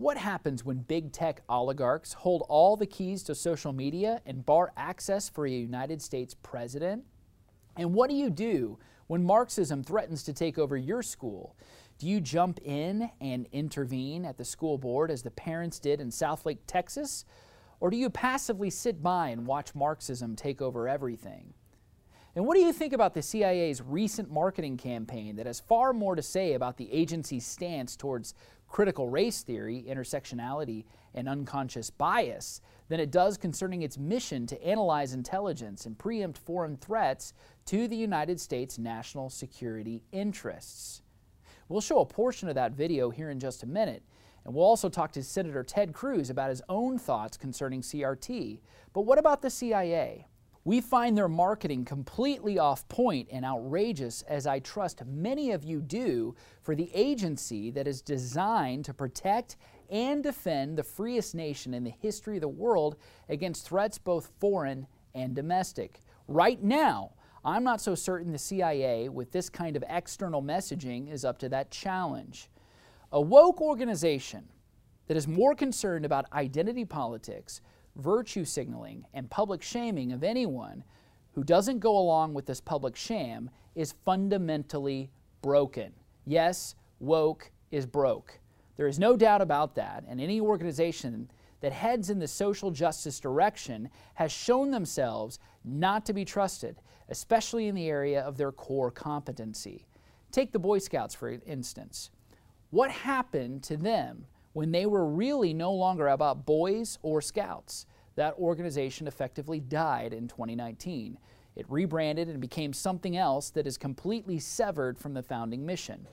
What happens when big tech oligarchs hold all the keys to social media and bar access for a United States president? And what do you do when Marxism threatens to take over your school? Do you jump in and intervene at the school board as the parents did in Southlake, Texas? Or do you passively sit by and watch Marxism take over everything? And what do you think about the CIA's recent marketing campaign that has far more to say about the agency's stance towards critical race theory, intersectionality, and unconscious bias than it does concerning its mission to analyze intelligence and preempt foreign threats to the United States national security interests? We'll show a portion of that video here in just a minute, and we'll also talk to Senator Ted Cruz about his own thoughts concerning CRT. But what about the CIA? We find their marketing completely off point and outrageous, as I trust many of you do, for the agency that is designed to protect and defend the freest nation in the history of the world against threats both foreign and domestic. Right now, I'm not so certain the CIA, with this kind of external messaging, is up to that challenge. A woke organization that is more concerned about identity politics virtue signaling, and public shaming of anyone who doesn't go along with this public sham is fundamentally broken. Yes, woke is broke. There is no doubt about that, and any organization that heads in the social justice direction has shown themselves not to be trusted, especially in the area of their core competency. Take the Boy Scouts, for instance. What happened to them when they were really no longer about boys or scouts. That organization effectively died in 2019. It rebranded and became something else that is completely severed from the founding mission.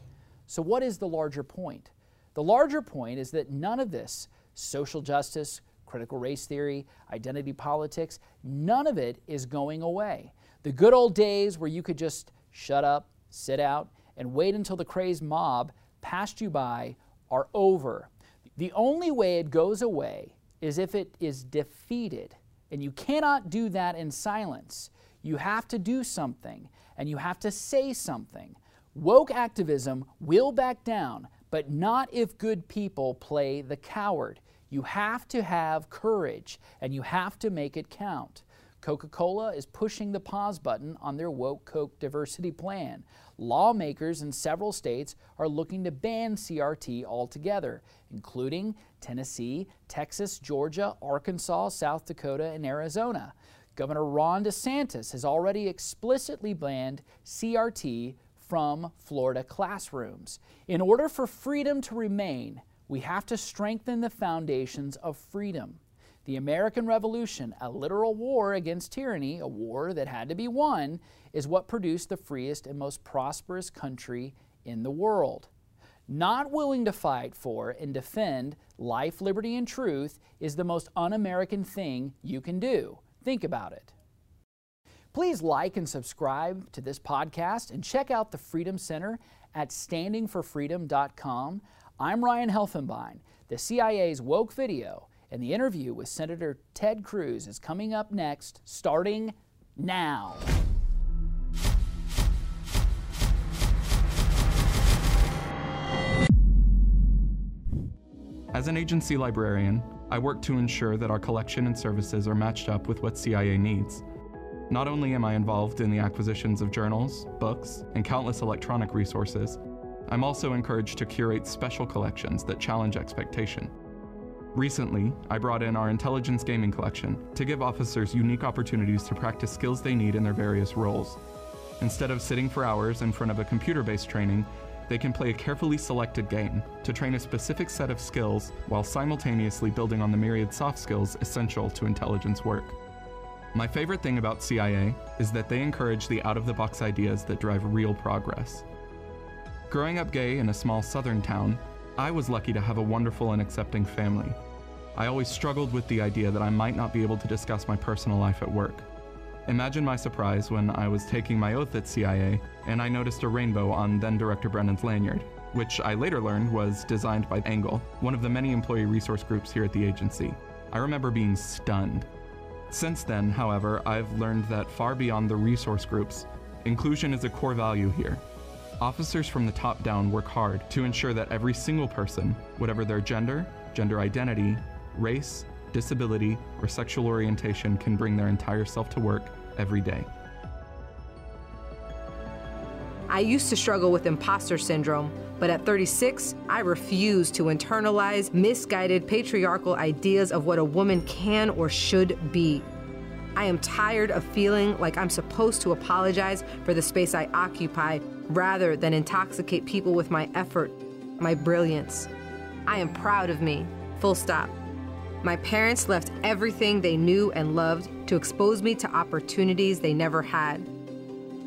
So, what is the larger point? The larger point is that none of this social justice, critical race theory, identity politics none of it is going away. The good old days where you could just shut up, sit out, and wait until the crazed mob passed you by are over. The only way it goes away is if it is defeated. And you cannot do that in silence. You have to do something, and you have to say something. Woke activism will back down, but not if good people play the coward. You have to have courage, and you have to make it count. Coca Cola is pushing the pause button on their woke Coke diversity plan. Lawmakers in several states are looking to ban CRT altogether, including Tennessee, Texas, Georgia, Arkansas, South Dakota, and Arizona. Governor Ron DeSantis has already explicitly banned CRT from Florida classrooms. In order for freedom to remain, we have to strengthen the foundations of freedom. The American Revolution, a literal war against tyranny, a war that had to be won, is what produced the freest and most prosperous country in the world. Not willing to fight for and defend life, liberty, and truth is the most un American thing you can do. Think about it. Please like and subscribe to this podcast and check out the Freedom Center at standingforfreedom.com. I'm Ryan Helfenbein. The CIA's woke video and the interview with Senator Ted Cruz is coming up next, starting now. As an agency librarian, I work to ensure that our collection and services are matched up with what CIA needs. Not only am I involved in the acquisitions of journals, books, and countless electronic resources, I'm also encouraged to curate special collections that challenge expectation. Recently, I brought in our intelligence gaming collection to give officers unique opportunities to practice skills they need in their various roles. Instead of sitting for hours in front of a computer based training, they can play a carefully selected game to train a specific set of skills while simultaneously building on the myriad soft skills essential to intelligence work. My favorite thing about CIA is that they encourage the out of the box ideas that drive real progress. Growing up gay in a small southern town, I was lucky to have a wonderful and accepting family I always struggled with the idea that I might not be able to discuss my personal life at work. Imagine my surprise when I was taking my oath at CIA and I noticed a rainbow on then Director Brennan's lanyard, which I later learned was designed by Angle, one of the many employee resource groups here at the agency. I remember being stunned. Since then, however, I've learned that far beyond the resource groups, inclusion is a core value here. Officers from the top down work hard to ensure that every single person, whatever their gender, gender identity, race, disability, or sexual orientation can bring their entire self to work every day. I used to struggle with imposter syndrome, but at 36, I refuse to internalize misguided patriarchal ideas of what a woman can or should be. I am tired of feeling like I'm supposed to apologize for the space I occupy rather than intoxicate people with my effort, my brilliance. I am proud of me, full stop. My parents left everything they knew and loved to expose me to opportunities they never had.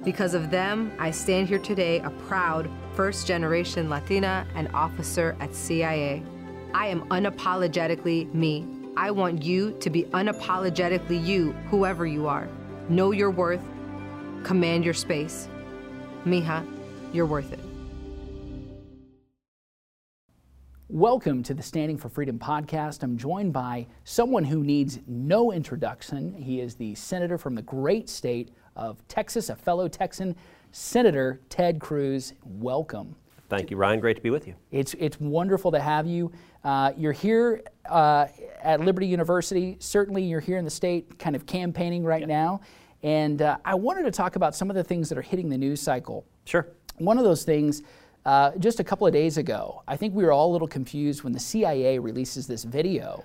Because of them, I stand here today a proud first generation Latina and officer at CIA. I am unapologetically me. I want you to be unapologetically you, whoever you are. Know your worth, command your space. Mija, you're worth it. Welcome to the Standing for Freedom podcast. I'm joined by someone who needs no introduction. He is the senator from the great state of Texas, a fellow Texan, Senator Ted Cruz. Welcome. Thank you, Ryan. Great to be with you. It's, it's wonderful to have you. Uh, you're here uh, at Liberty University. Certainly, you're here in the state kind of campaigning right now. And uh, I wanted to talk about some of the things that are hitting the news cycle. Sure. One of those things, uh, just a couple of days ago, I think we were all a little confused when the CIA releases this video.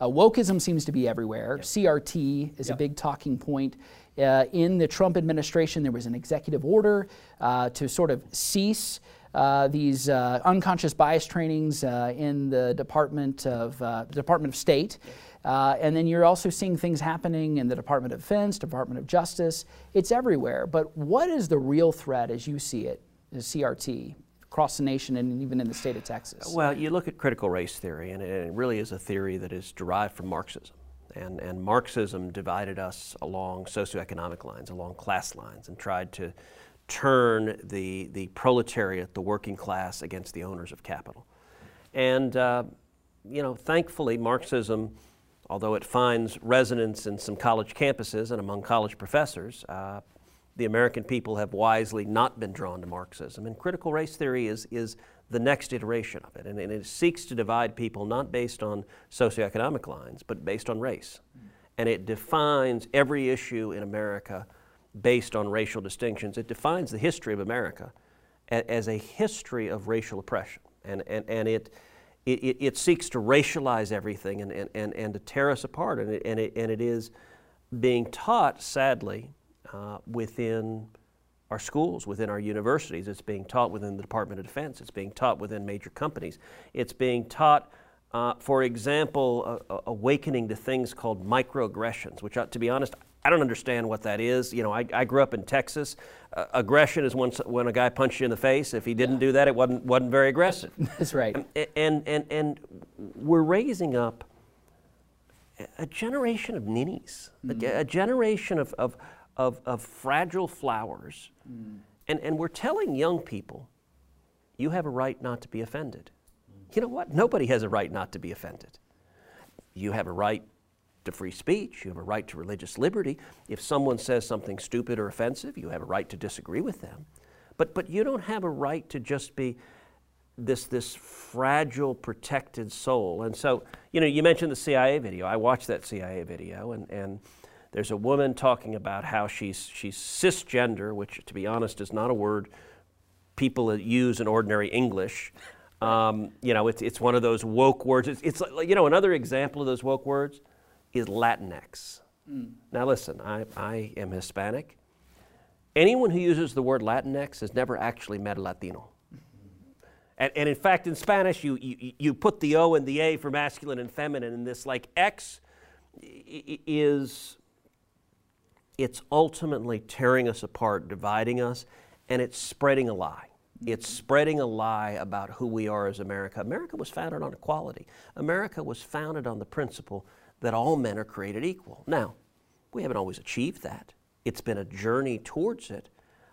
Uh, wokeism seems to be everywhere. Yep. CRT is yep. a big talking point. Uh, in the Trump administration, there was an executive order uh, to sort of cease uh, these uh, unconscious bias trainings uh, in the Department of uh, Department of State. and then you're also seeing things happening in the Department of Defense, Department of Justice. It's everywhere. But what is the real threat as you see it, as CRT, across the nation and even in the state of Texas? Well, you look at critical race theory, and it really is a theory that is derived from Marxism. And, and Marxism divided us along socioeconomic lines, along class lines, and tried to turn the, the proletariat, the working class, against the owners of capital. And, uh, you know, thankfully, Marxism, although it finds resonance in some college campuses and among college professors, uh, the American people have wisely not been drawn to Marxism. And critical race theory is, is the next iteration of it. And, and, it seeks to divide people not based on socioeconomic lines, but based on race. And it defines every issue in America based on racial distinctions. It defines the history of America a, as a history of racial oppression. And, and, and it, it, it, seeks to racialize everything and, and, and, and to tear us apart. And it, and, it, and it is being taught, sadly, uh, within our schools, within our universities. It's being taught within the Department of Defense. It's being taught within major companies. It's being taught, uh, for example, uh, awakening to things called microaggressions, which, uh, to be honest, I don't understand what that is. You know, I, I grew up in Texas. Uh, aggression is when, when a guy punched you in the face. If he didn't yeah. do that, it wasn't, wasn't very aggressive. That's right. And, and, and, and we're raising up a generation of ninnies, mm-hmm. a, a, generation of, of, of, of fragile flowers. Mm. And, and we're telling young people, you have a right not to be offended. Mm. You know what? Nobody has a right not to be offended. You have a right to free speech, you have a right to religious liberty. If someone says something stupid or offensive, you have a right to disagree with them. But, but you don't have a right to just be this, this fragile, protected soul. And so, you know, you mentioned the CIA video. I watched that CIA video, and, and there's a woman talking about how she's, she's cisgender, which, to be honest, is not a word people use in ordinary English. Um, you know, it's, it's one of those woke words. It's, it's, you know, another example of those woke words is Latinx. Mm. Now, listen, I, I am Hispanic. Anyone who uses the word Latinx has never actually met a Latino. And, and in fact, in Spanish, you, you, you put the O and the A for masculine and feminine, and this like X is it's ultimately tearing us apart, dividing us, and it's spreading a lie. It's spreading a lie about who we are as America. America was founded on equality. America was founded on the principle that all men are created equal. Now, we haven't always achieved that. It's been a journey towards it.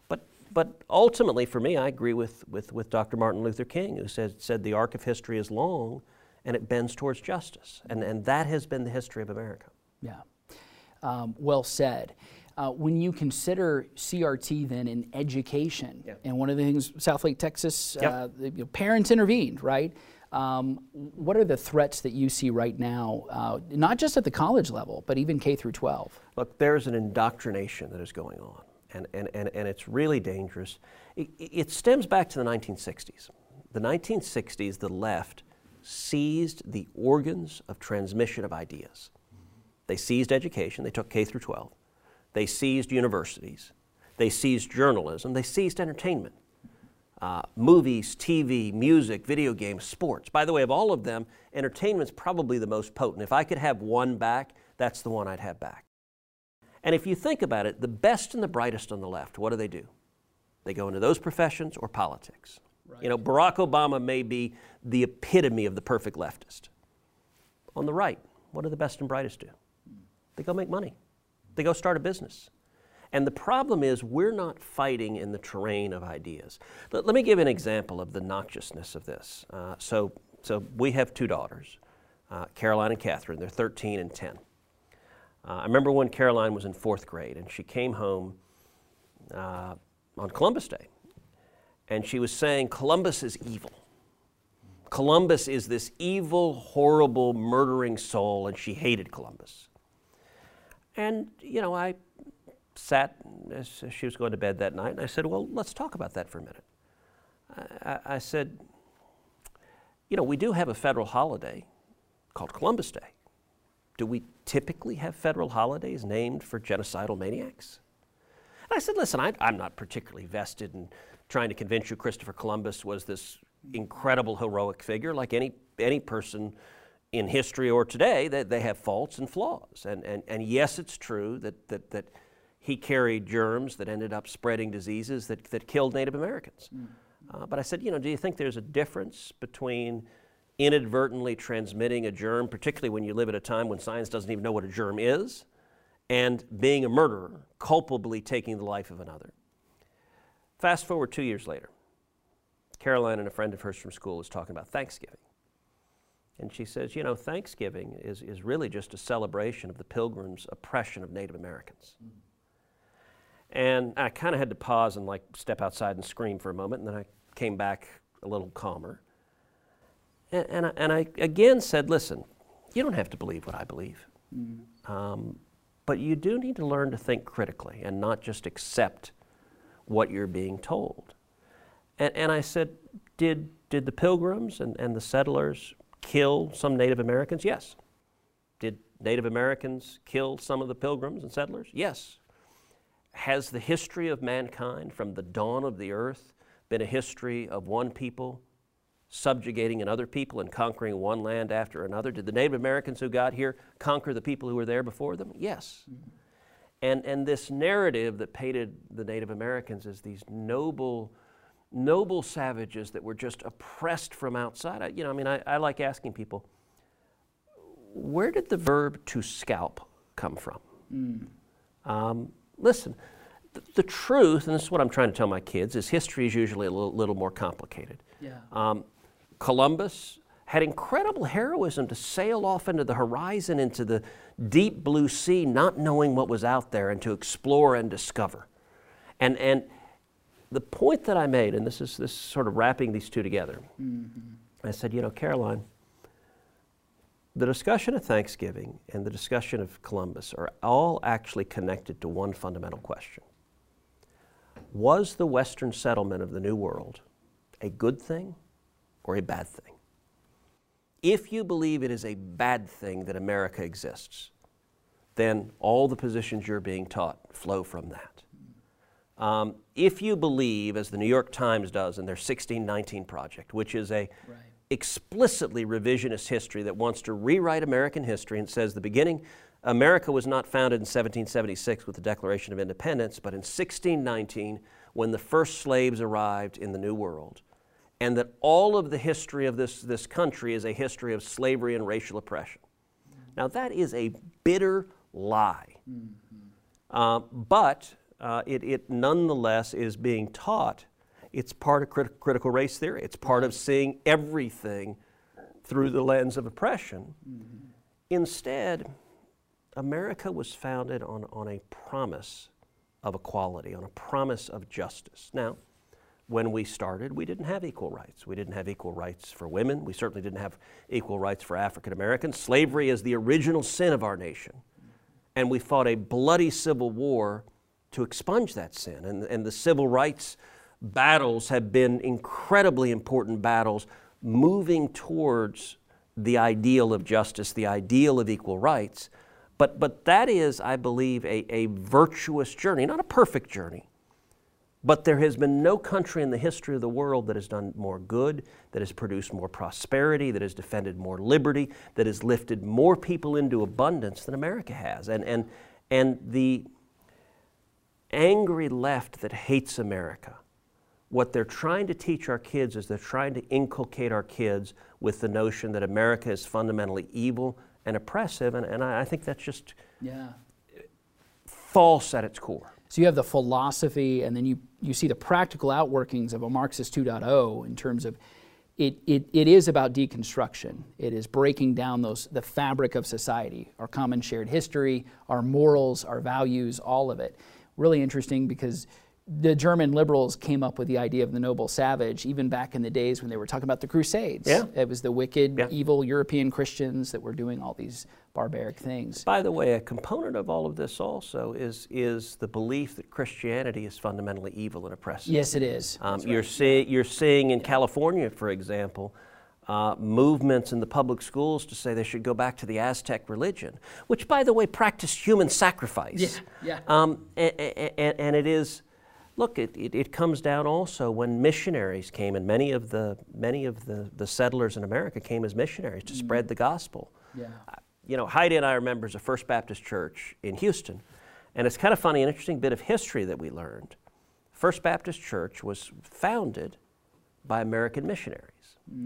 But, but ultimately, for me, I agree with, with, with Dr. Martin Luther King, who said, said the arc of history is long and it bends towards justice. And, and that has been the history of America. Yeah um, well said. Uh, when you consider CRT then in education, and one of the things Southlake, Texas, yep. uh, the, you know, parents intervened, right? Um, what are the threats that you see right now, uh, not just at the college level, but even K through 12? Look, there's an indoctrination that is going on, and, and, and, and it's really dangerous. It, it stems back to the 1960s. The 1960s, the left seized the organs of transmission of ideas. They seized education, they took K through 12. They seized universities, they seized journalism, they seized entertainment uh, movies, TV, music, video games, sports. By the way, of all of them, entertainment's probably the most potent. If I could have one back, that's the one I'd have back. And if you think about it, the best and the brightest on the left, what do they do? They go into those professions or politics. Right. You know, Barack Obama may be the epitome of the perfect leftist. On the right, what do the best and brightest do? They go make money. They go start a business. And the problem is, we're not fighting in the terrain of ideas. Let, let me give an example of the noxiousness of this. Uh, so, so, we have two daughters, uh, Caroline and Catherine. They're 13 and 10. Uh, I remember when Caroline was in fourth grade, and she came home uh, on Columbus Day, and she was saying, Columbus is evil. Columbus is this evil, horrible, murdering soul, and she hated Columbus. And, you know, I sat as she was going to bed that night, and I said, Well, let's talk about that for a minute. I, I said, You know, we do have a federal holiday called Columbus Day. Do we typically have federal holidays named for genocidal maniacs? And I said, Listen, I, I'm not particularly vested in trying to convince you Christopher Columbus was this incredible heroic figure like any, any person in history or today that they, they have faults and flaws and, and, and yes it's true that, that, that he carried germs that ended up spreading diseases that, that killed Native Americans. Mm. Uh, but I said, you know, do you think there's a difference between inadvertently transmitting a germ, particularly when you live at a time when science doesn't even know what a germ is, and being a murderer, culpably taking the life of another? Fast forward two years later, Caroline and a friend of hers from school is talking about Thanksgiving. And she says, you know, Thanksgiving is, is really just a celebration of the pilgrims' oppression of Native Americans. And I kind of had to pause and like step outside and scream for a moment, and then I came back a little calmer. And, and, I, and I again said, listen, you don't have to believe what I believe. Mm. Um, but you do need to learn to think critically and not just accept what you're being told. And, and I said, did, did the pilgrims and, and the settlers kill some Native Americans? Yes. Did Native Americans kill some of the pilgrims and settlers? Yes. Has the history of mankind from the dawn of the earth been a history of one people subjugating another people and conquering one land after another? Did the Native Americans who got here conquer the people who were there before them? Yes. And, and this narrative that painted the Native Americans as these noble, noble savages that were just oppressed from outside. I, you know, I mean, I, I like asking people, where did the verb to scalp come from? Mm. Um, listen, the, the, truth, and this is what I'm trying to tell my kids, is history is usually a little, little more complicated. Yeah. Um, Columbus had incredible heroism to sail off into the horizon, into the deep blue sea, not knowing what was out there, and to explore and discover. And, and the point that I made, and this is this sort of wrapping these two together, mm-hmm. I said, you know, Caroline, the discussion of Thanksgiving and the discussion of Columbus are all actually connected to one fundamental question Was the Western settlement of the New World a good thing or a bad thing? If you believe it is a bad thing that America exists, then all the positions you're being taught flow from that. Um, if you believe, as the New York Times does in their 1619 project, which is a right explicitly revisionist history that wants to rewrite American history and says the beginning, America was not founded in 1776 with the Declaration of Independence, but in 1619 when the first slaves arrived in the New World. And that all of the history of this, this country is a history of slavery and racial oppression. Now, that is a bitter lie. Mm-hmm. Uh, but uh, it, it nonetheless is being taught it's part of crit- critical race theory. It's part of seeing everything through the lens of oppression. Mm-hmm. Instead, America was founded on, on a promise of equality, on a promise of justice. Now, when we started, we didn't have equal rights. We didn't have equal rights for women. We certainly didn't have equal rights for African Americans. Slavery is the original sin of our nation. And we fought a bloody civil war to expunge that sin. And, and the civil rights battles have been incredibly important battles moving towards the ideal of justice, the ideal of equal rights. But, but that is, I believe, a, a virtuous journey, not a perfect journey. But there has been no country in the history of the world that has done more good, that has produced more prosperity, that has defended more liberty, that has lifted more people into abundance than America has. And, and, and the angry left that hates America, what they're trying to teach our kids is they're trying to inculcate our kids with the notion that America is fundamentally evil and oppressive, and, and I, I think that's just Yeah. false at its core. So you have the philosophy, and then you, you see the practical outworkings of a Marxist 2.0 in terms of it, it, it is about deconstruction. It is breaking down those the fabric of society, our common shared history, our morals, our values, all of it. Really interesting because the German liberals came up with the idea of the noble savage even back in the days when they were talking about the Crusades. Yeah. It was the wicked, Yeah. evil European Christians that were doing all these barbaric things. By the way, a component of all of this also is, is the belief that Christianity is fundamentally evil and oppressive. Yes, it is. Um, you're, see, you're seeing in California, for example, uh, movements in the public schools to say they should go back to the Aztec religion, which, by the way, practiced human sacrifice. Yeah, yeah. Um, and, and it is, look, it, it, it comes down also when missionaries came, and many of the many of the, the settlers in America came as missionaries to spread the gospel. Yeah. Uh, You know, Heidi and I are members of First Baptist Church in Houston, and it's kind of funny, an interesting bit of history that we learned. First Baptist Church was founded by American missionaries.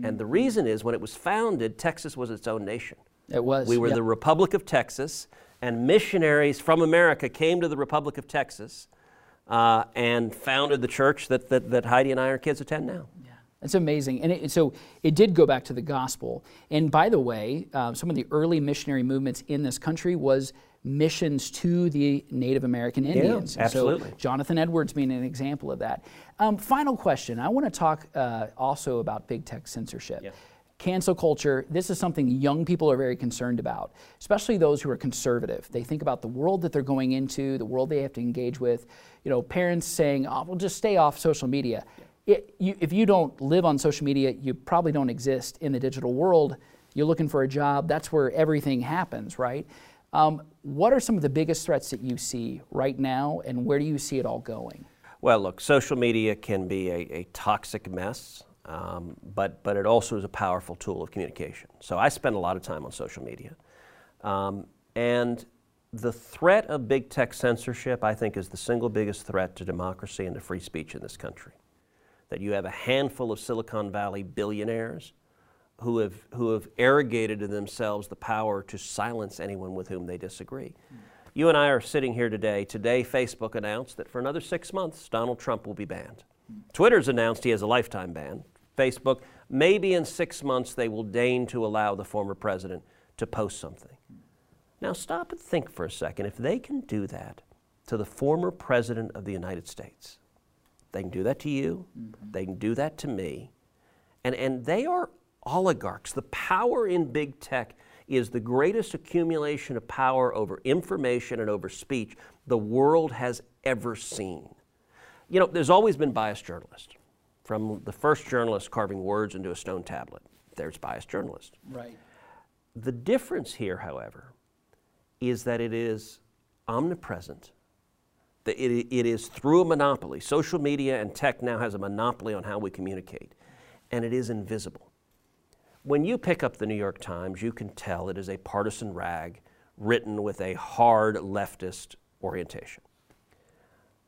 And the reason is when it was founded, Texas was its own nation. It was. We were yeah. the Republic of Texas, and missionaries from America came to the Republic of Texas uh, and founded the church that, that, that Heidi and I, our kids, attend now. Yeah. It's amazing. And it, so it did go back to the gospel. And by the way, uh, some of the early missionary movements in this country was missions to the Native American Indians. And absolutely. So Jonathan Edwards being an example of that. Um, final question. I want to talk uh, also about big tech censorship. Yeah. Cancel culture, this is something young people are very concerned about, especially those who are conservative. They think about the world that they're going into, the world they have to engage with. You know, parents saying, oh, well, just stay off social media. It, you, if you don't live on social media, you probably don't exist in the digital world. You're looking for a job, that's where everything happens, right? Um, what are some of the biggest threats that you see right now, and where do you see it all going? Well, look, social media can be a, a toxic mess, um, but, but it also is a powerful tool of communication. So I spend a lot of time on social media. Um, and the threat of big tech censorship, I think, is the single biggest threat to democracy and to free speech in this country. That you have a handful of Silicon Valley billionaires who have, who have arrogated to themselves the power to silence anyone with whom they disagree. You and I are sitting here today. Today, Facebook announced that for another six months, Donald Trump will be banned. Twitter's announced he has a lifetime ban. Facebook, maybe in six months, they will deign to allow the former president to post something. Now, stop and think for a second. If they can do that to the former president of the United States, they can do that to you, mm-hmm. they can do that to me, and, and they are oligarchs. The power in big tech is the greatest accumulation of power over information and over speech the world has ever seen. You know, there's always been biased journalists. From the first journalist carving words into a stone tablet, there's biased journalists. Right. The difference here, however, is that it is omnipresent. That it, it is through a monopoly. Social media and tech now has a monopoly on how we communicate, and it is invisible. When you pick up the New York Times, you can tell it is a partisan rag written with a hard leftist orientation.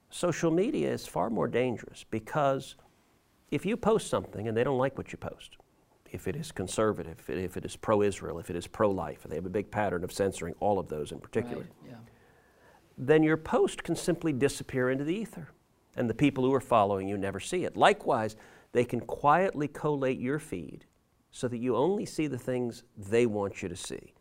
Social media is far more dangerous because if you post something and they don't like what you post, if it is conservative, if it is pro Israel, if it is pro life, and they have a big pattern of censoring all of those in particular, Right. Yeah. then your post can simply disappear into the ether. And the people who are following you never see it. Likewise, they can quietly collate your feed so that you only see the things they want you to see.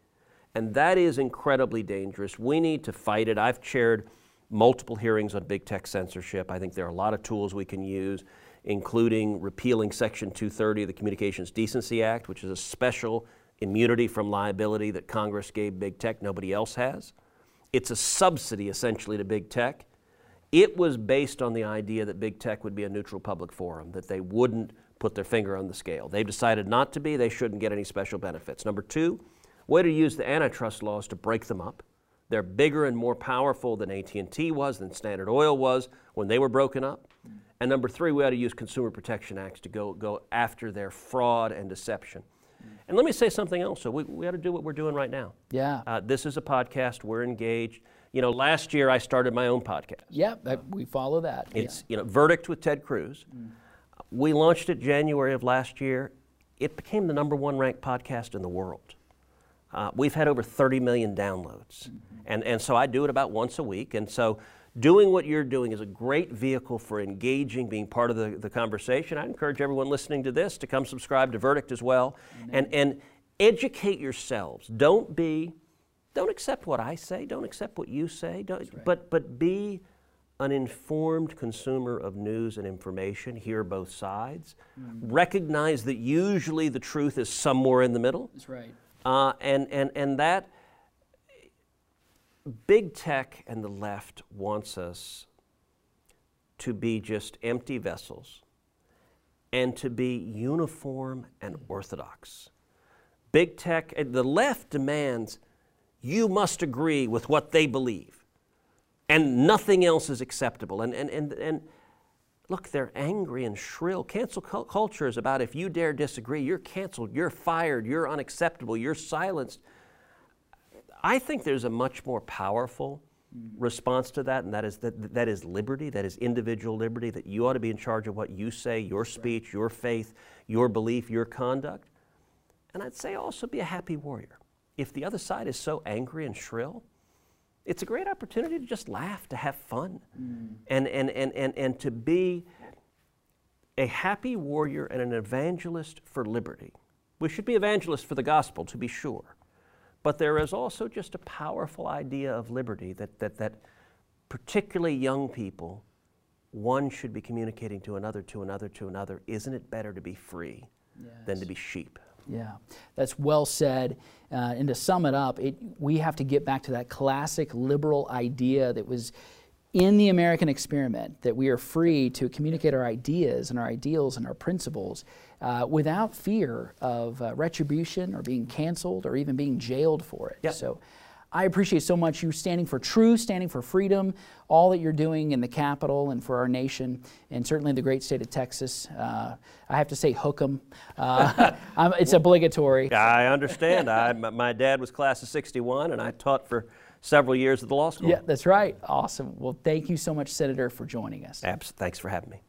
And that is incredibly dangerous. We need to fight it. I've chaired multiple hearings on big tech censorship. I think there are a lot of tools we can use. including repealing Section 230 of the Communications Decency Act, which is a special immunity from liability that Congress gave big tech, nobody else has. It's a subsidy essentially to big tech. It was based on the idea that big tech would be a neutral public forum, that they wouldn't put their finger on the scale. They've decided not to be, they shouldn't get any special benefits. Number two, way to use the antitrust laws to break them up. They're bigger and more powerful than AT&T was, than Standard Oil was when they were broken up. And number three, we ought to use consumer protection acts to go, go after their fraud and deception. And let me say something else. So we, we ought to do what we're doing right now. Yeah. Uh, this is a podcast. We're engaged. You know, last year I started my own podcast. Yeah, we follow that. It's you know Verdict with Ted Cruz. Mm. We launched it January of last year. It became the number one ranked podcast in the world. Uh, we've had over 30 million downloads, mm-hmm. and and so I do it about once a week. And so doing what you're doing is a great vehicle for engaging, being part of the, the conversation. I encourage everyone listening to this to come subscribe to Verdict as well, mm-hmm. and and educate yourselves. Don't be don't accept what I say. Don't accept what you say. Right. But but be an informed consumer of news and information. Hear both sides. Mm. Recognize that usually the truth is somewhere in the middle. That's right. Uh, and and and that big tech and the left wants us to be just empty vessels and to be uniform and orthodox. Big tech, the left demands you must agree with what they believe. And nothing else is acceptable. And, and, and, and look, they're angry and shrill. Cancel culture is about if you dare disagree, you're canceled, you're fired, you're unacceptable, you're silenced. I think there's a much more powerful response to that, and that is that, that is liberty, that is individual liberty, that you ought to be in charge of what you say, your speech, your faith, your belief, your conduct. And I'd say also be a happy warrior if the other side is so angry and shrill, it's a great opportunity to just laugh, to have fun, mm. and, and, and, and, and to be a happy warrior and an evangelist for liberty. We should be evangelists for the gospel, to be sure. But there is also just a powerful idea of liberty that, that, that particularly young people, one should be communicating to another, to another, to another. Isn't it better to be free yes. than to be sheep? Yeah, that's well said. Uh, and to sum it up, it, we have to get back to that classic liberal idea that was in the American experiment that we are free to communicate our ideas and our ideals and our principles uh, without fear of uh, retribution or being canceled or even being jailed for it. Yep. So I appreciate so much you standing for truth, standing for freedom, all that you're doing in the capital and for our nation, and certainly the great state of Texas. Uh, I have to say, hook 'em. Uh, it's obligatory. I understand. I, my dad was class of 61, and I taught for several years at the law school. Yeah, that's right. Awesome. Well, thank you so much, Senator, for joining us. Abs- thanks for having me.